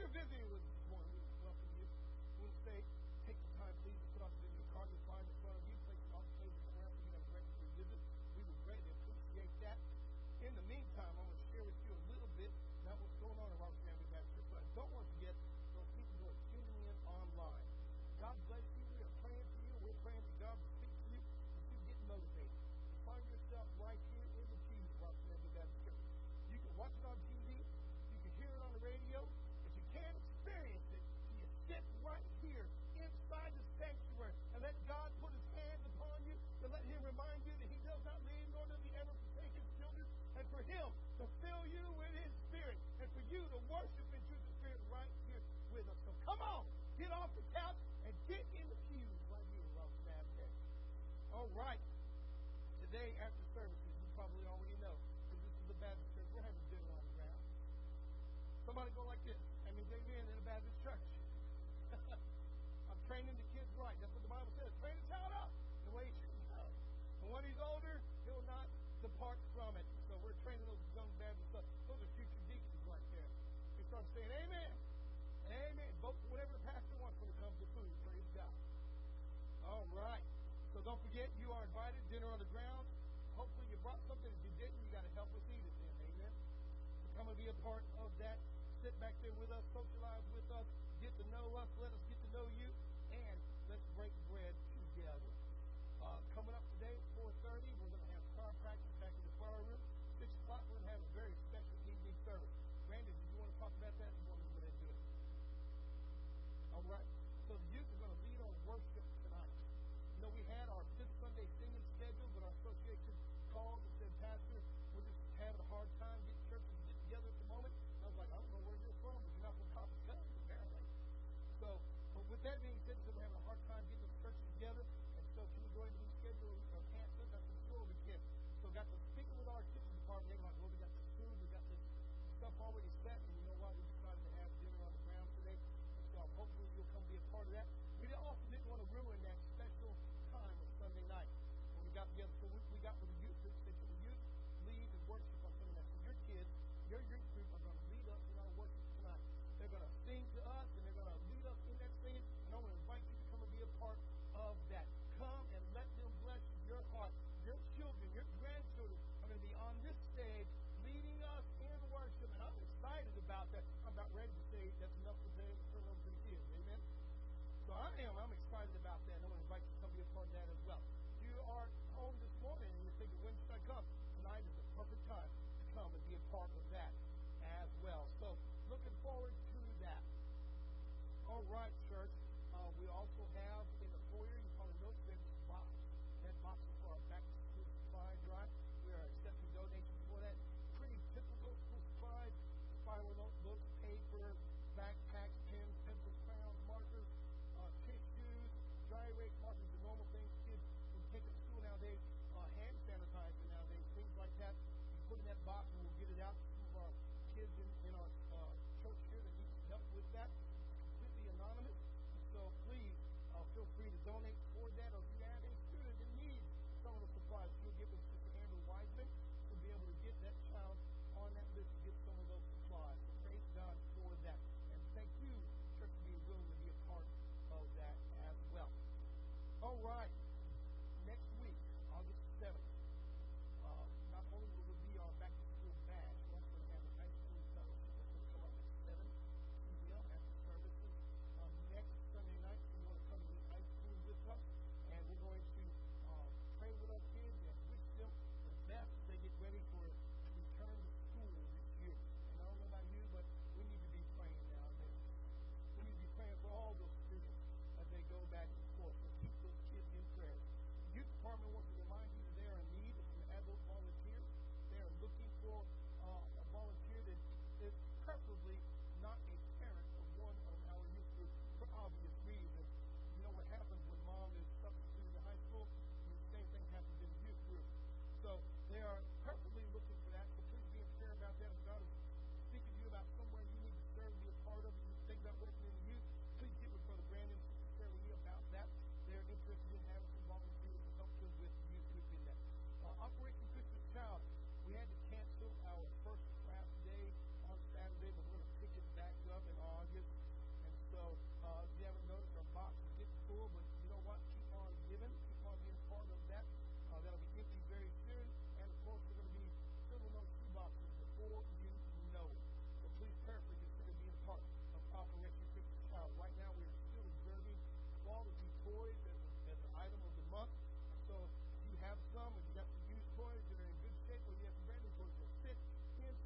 you're visiting with part of that. Sit back there with us, socialize with us, get to know us, let us get to know you. that being said, because I have a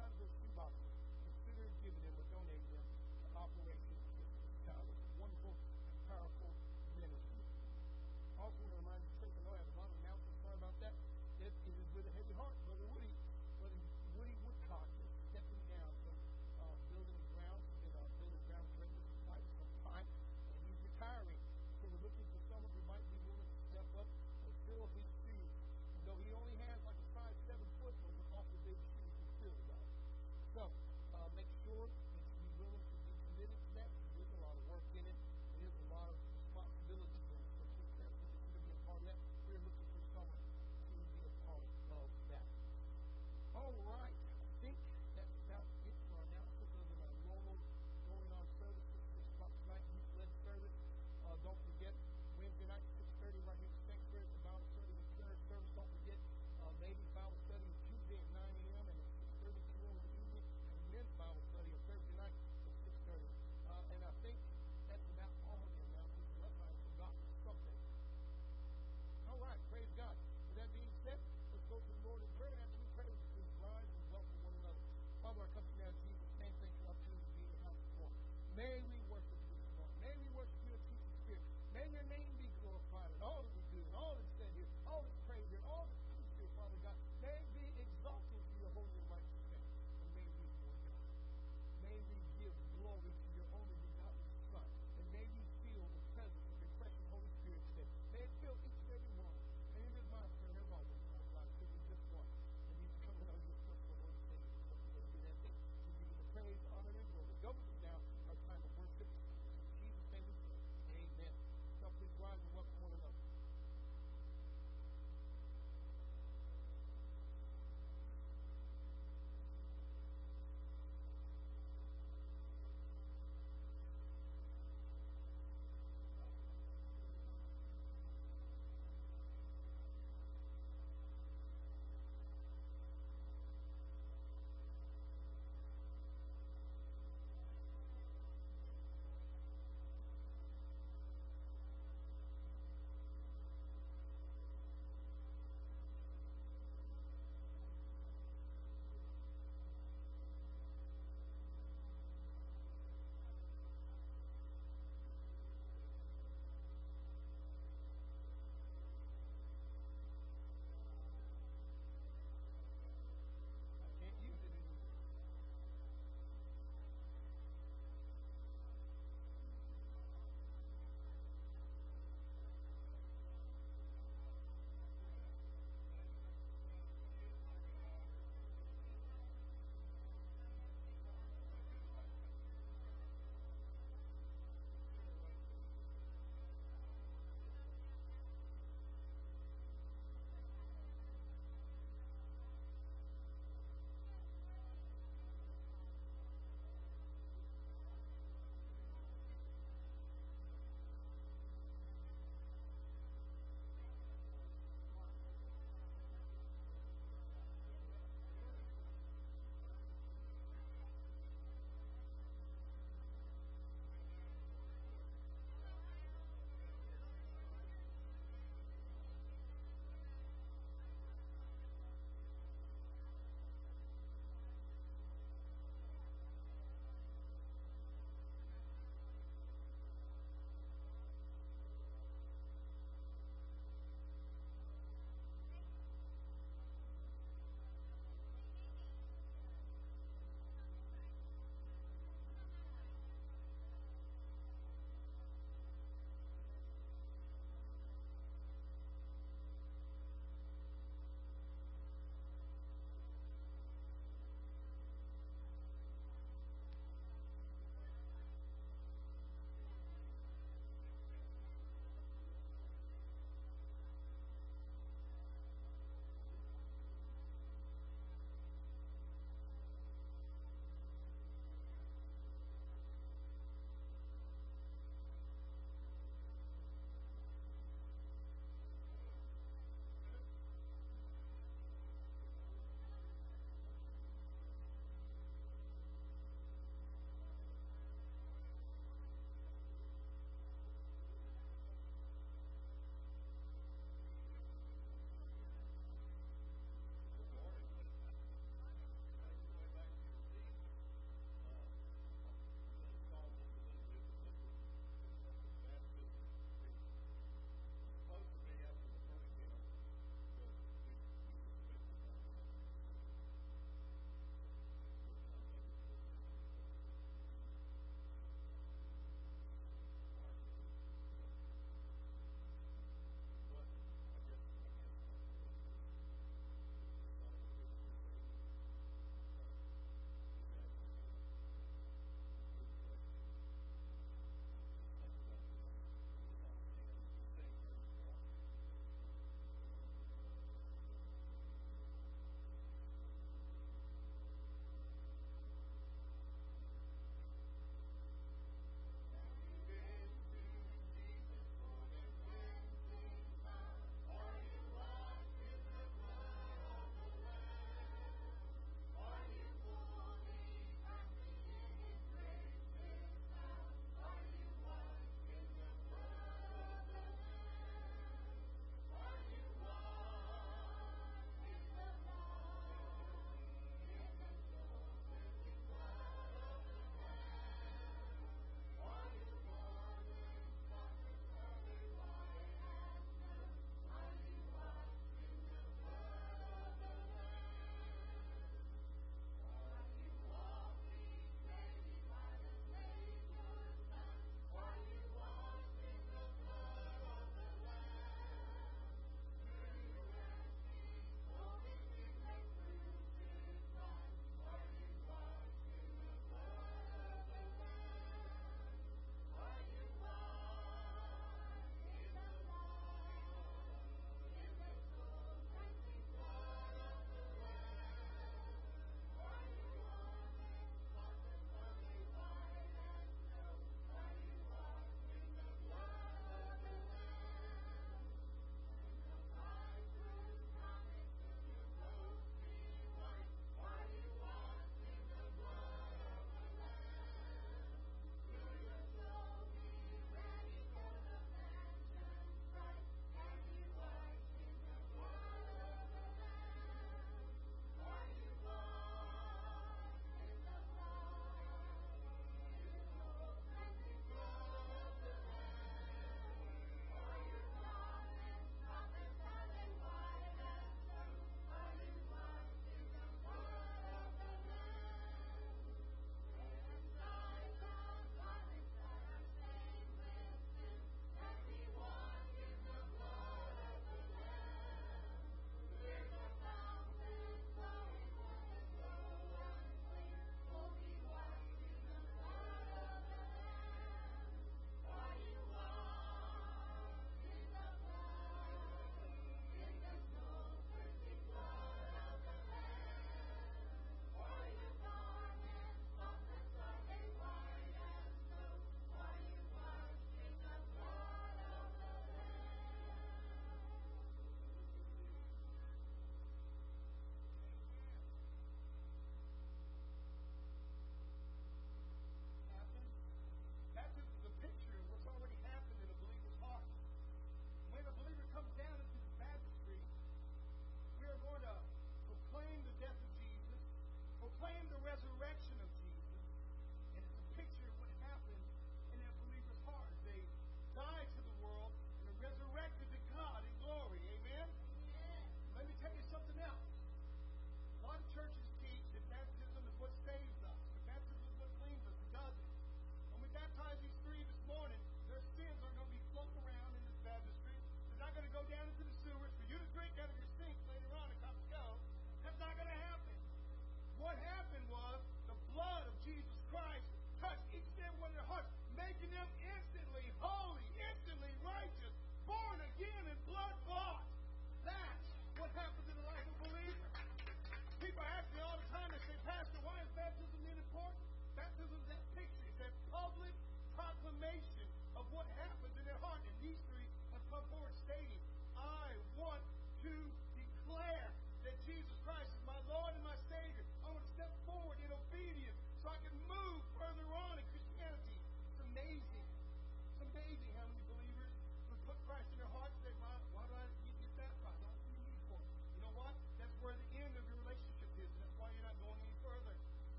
sons of Shubach considering giving them or donating them. an operation.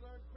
So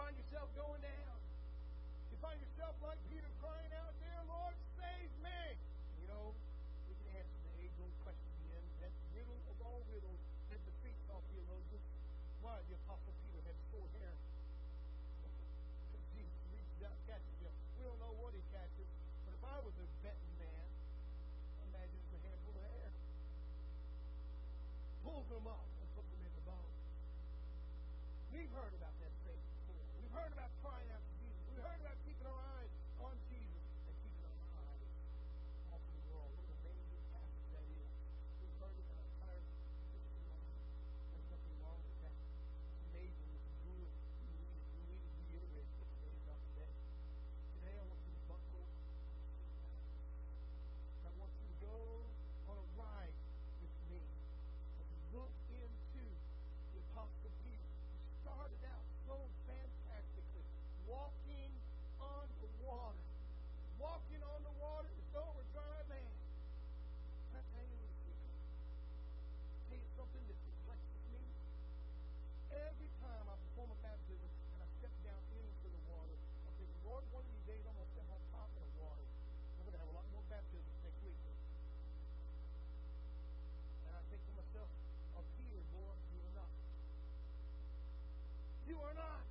find yourself going down. You find yourself like Peter crying out there, Lord, save me. You know, we can answer the age old question again, that riddle of all riddles that defeats all theologians. Why the Apostle Peter had full hair? Jesus reaches out and catches him. We don't know what he catches, but if I was a betting man, imagine it's a handful of hair. Pulls them up. one, one of these days, I'm going to step on top of the water. We're going to have a lot more baptisms next week. And I think to myself, of Peter, boy, you are not. You are not.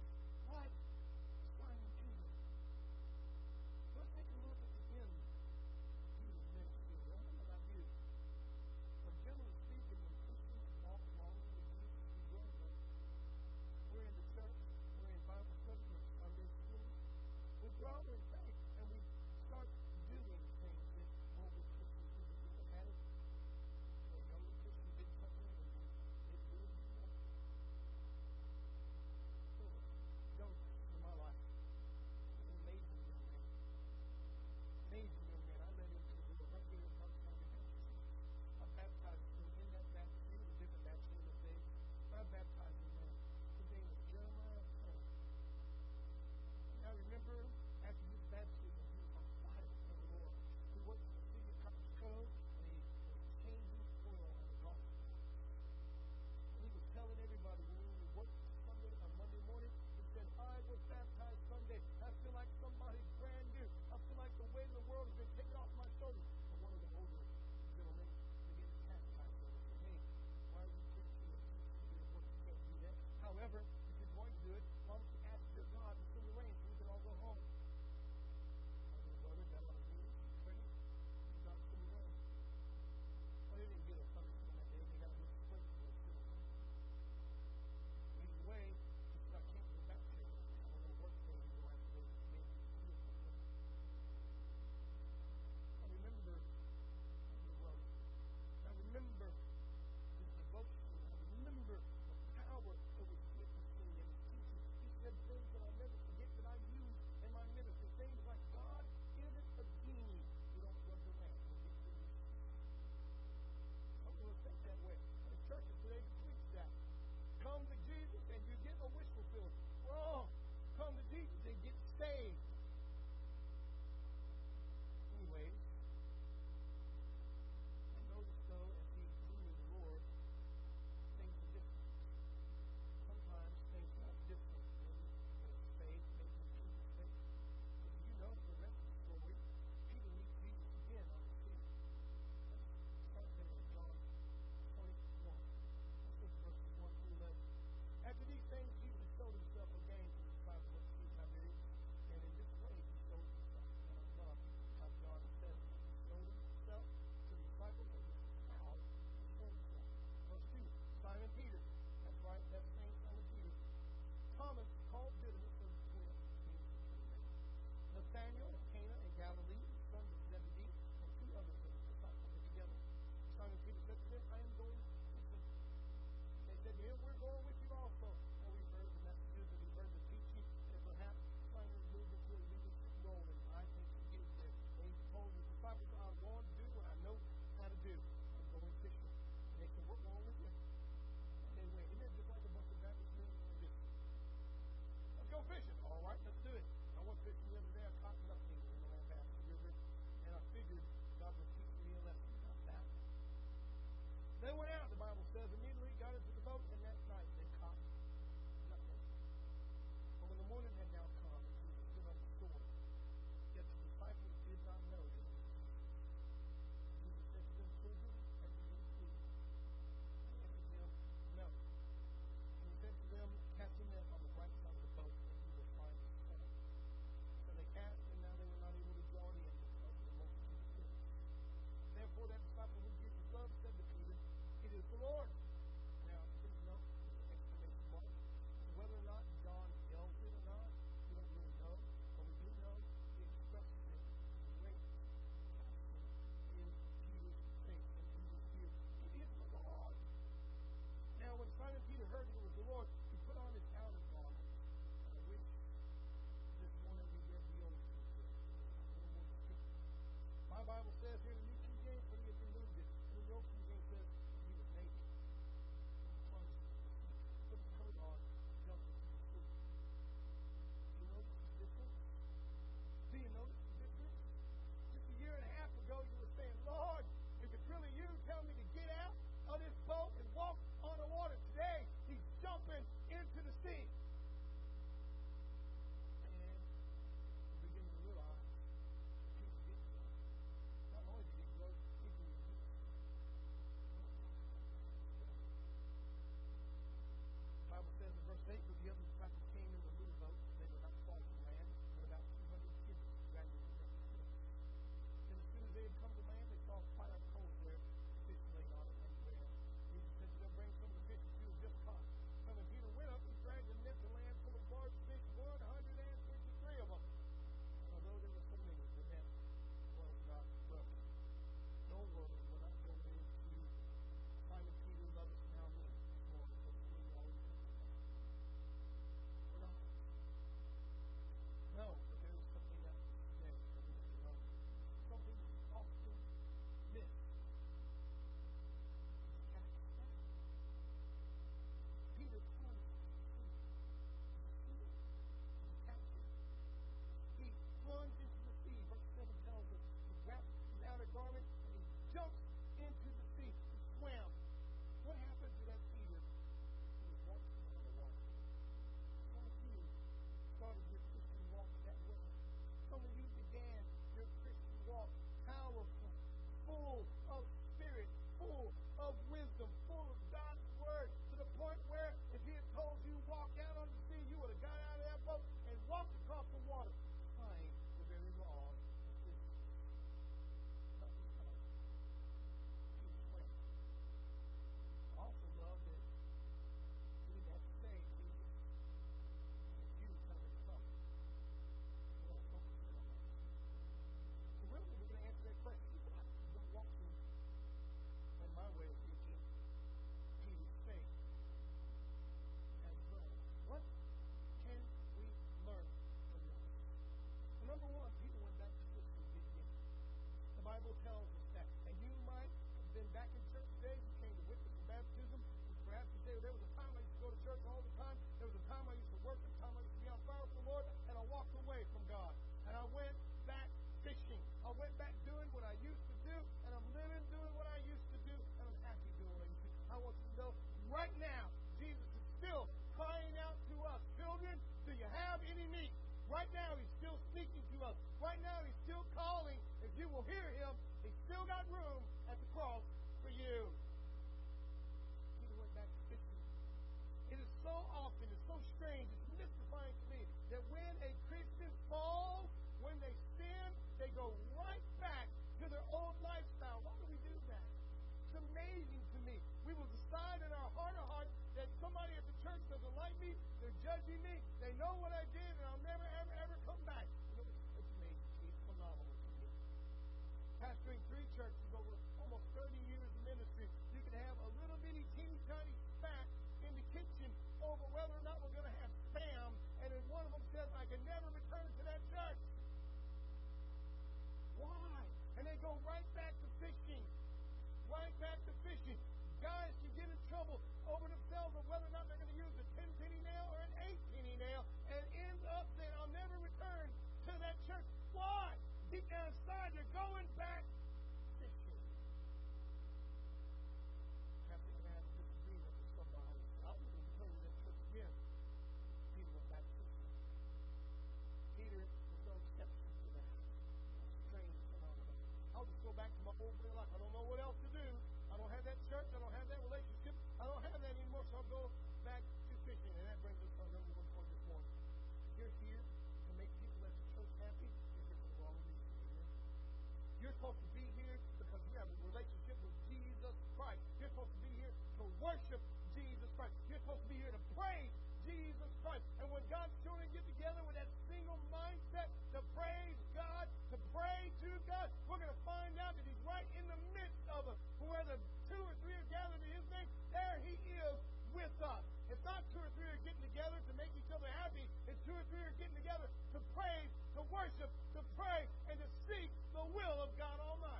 supposed to be here because you have a relationship with Jesus Christ. You're supposed to be here to worship Jesus Christ. You're supposed to be here to praise Jesus Christ. And when God's children get together with that single mindset to praise God, to pray to God, we're going to find out that He's right in the midst of us. Whether two or three are gathered in His name, there He is with us. It's not two or three are getting together to make each other happy. It's two or three are getting together to praise, to worship, to pray, and to seek will of God Almighty.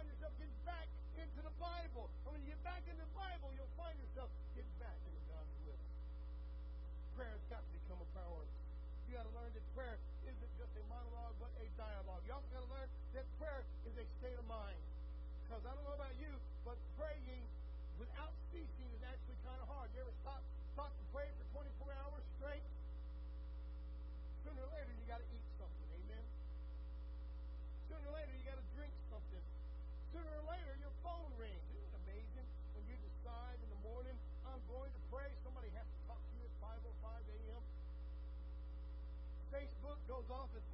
find yourself getting back into the Bible. And when you get back into the Bible, you'll find yourself getting back into God's will. Prayer has got to become a priority. You got to learn that prayer isn't just a monologue, but a dialogue. You also got to learn that prayer is a state of mind. Because I don't know about you, but praying without ceasing is actually kind of hard. You ever stop goes off and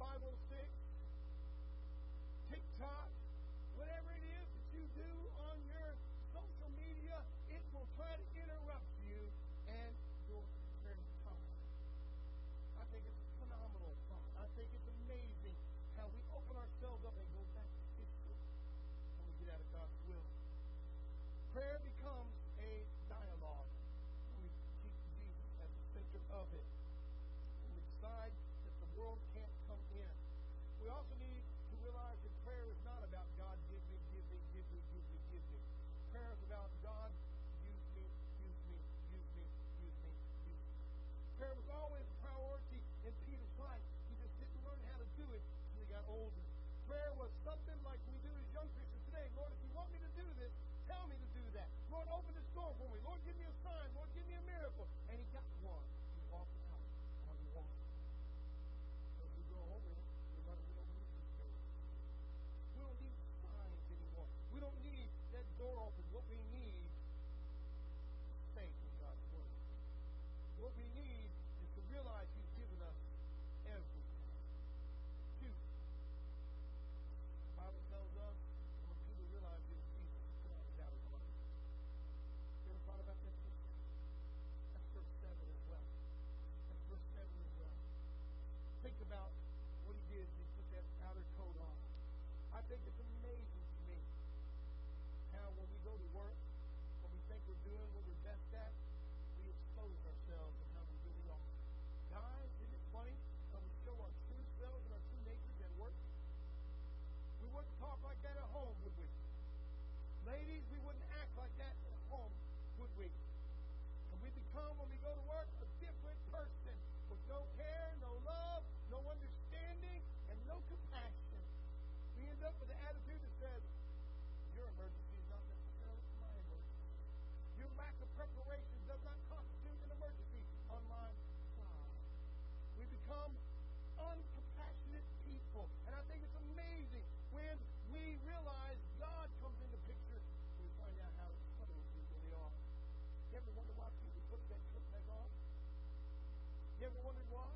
Ever wondered why?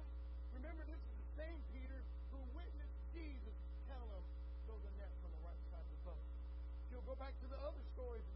Remember, this is the same Peter who witnessed Jesus tell him, "Throw the net from the right side of the boat. You'll go back to the other stories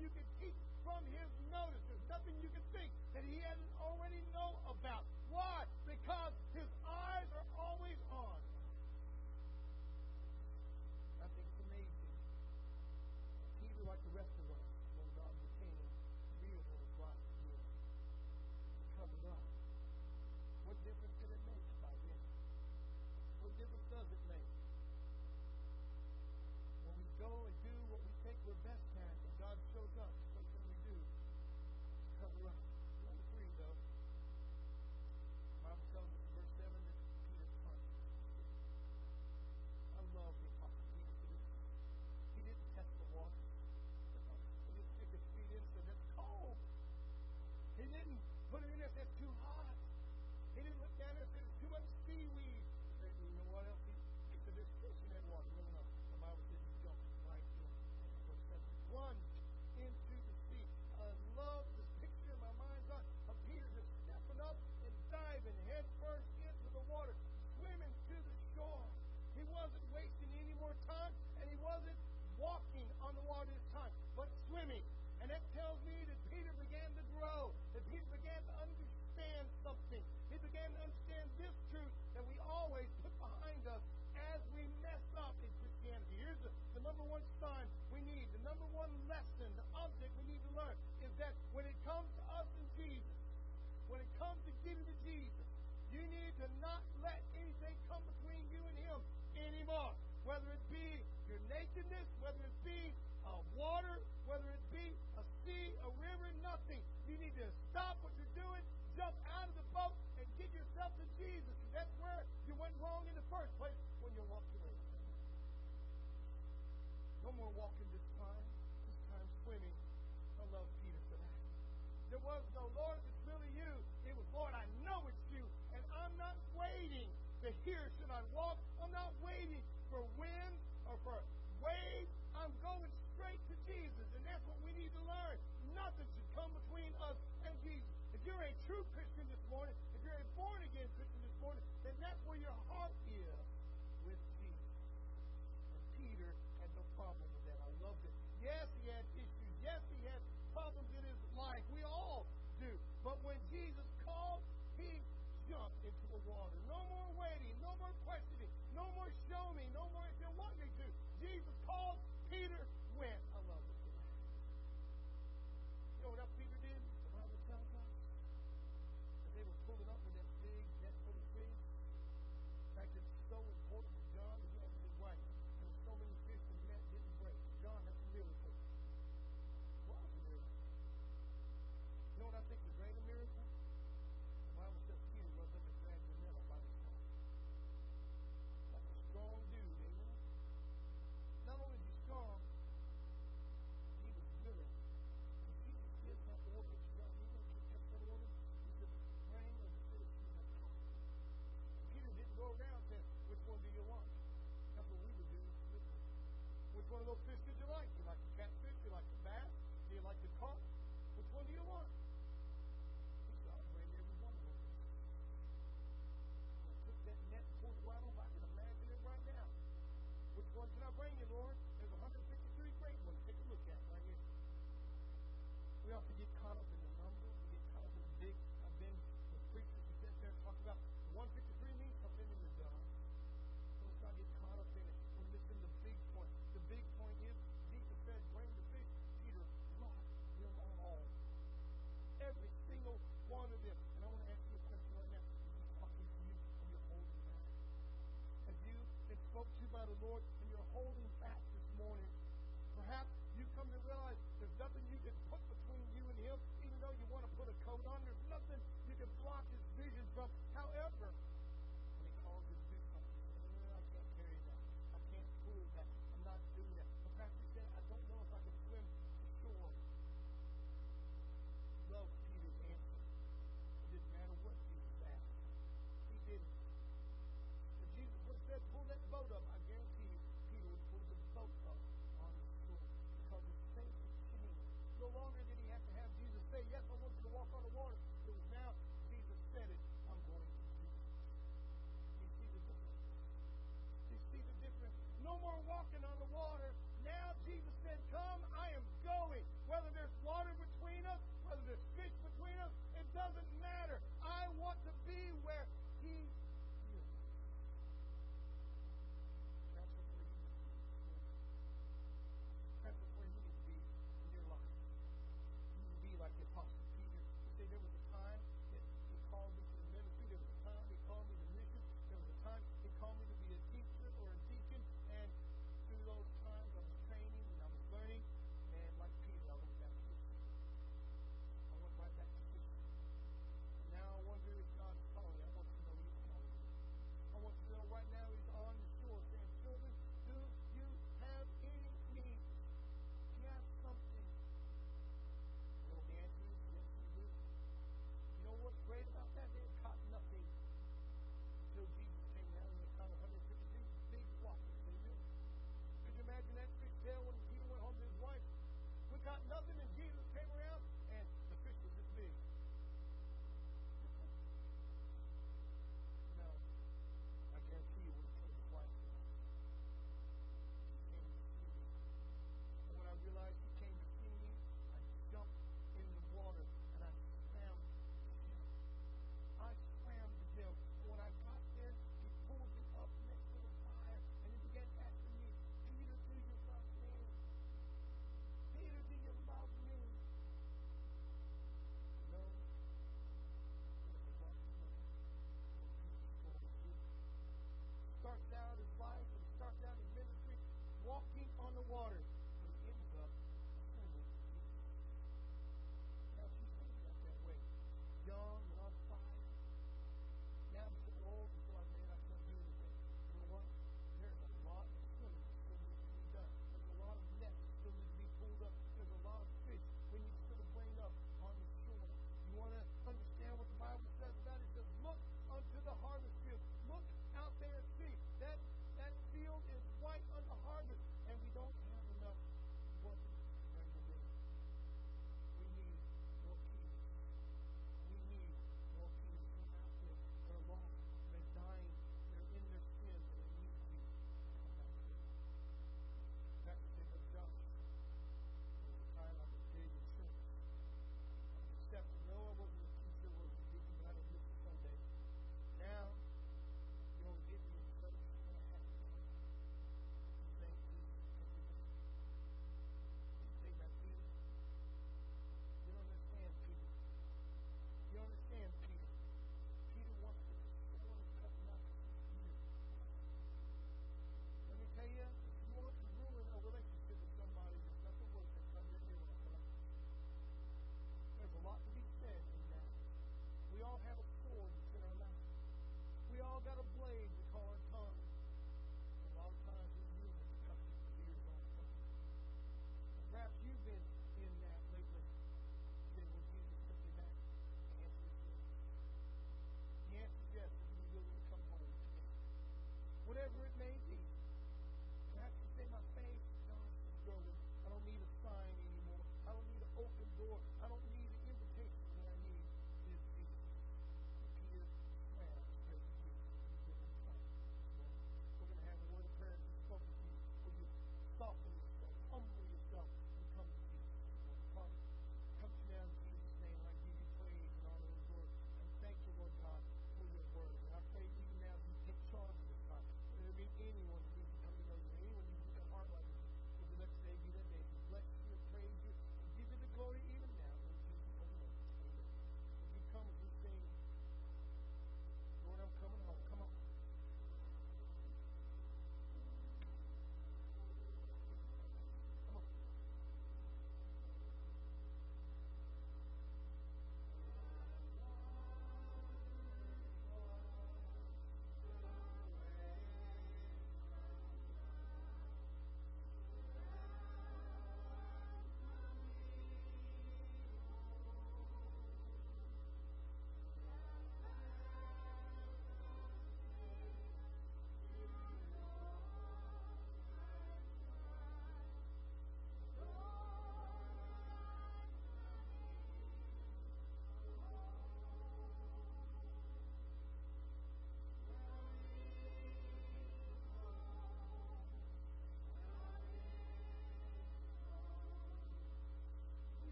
you can keep from his notice. There's nothing you can think that he hasn't was wrong in the first place when you're walking. No more walking this time. This time swimming. I love Peter for that. There was no Lord, it's really you. It was Lord, I know it's you, and I'm not waiting to hear should I walk. I'm not waiting for wind or for waves. I'm going straight to Jesus, and that's what we need to learn. Nothing should come between us and Jesus. If you're a true Christian this morning, holding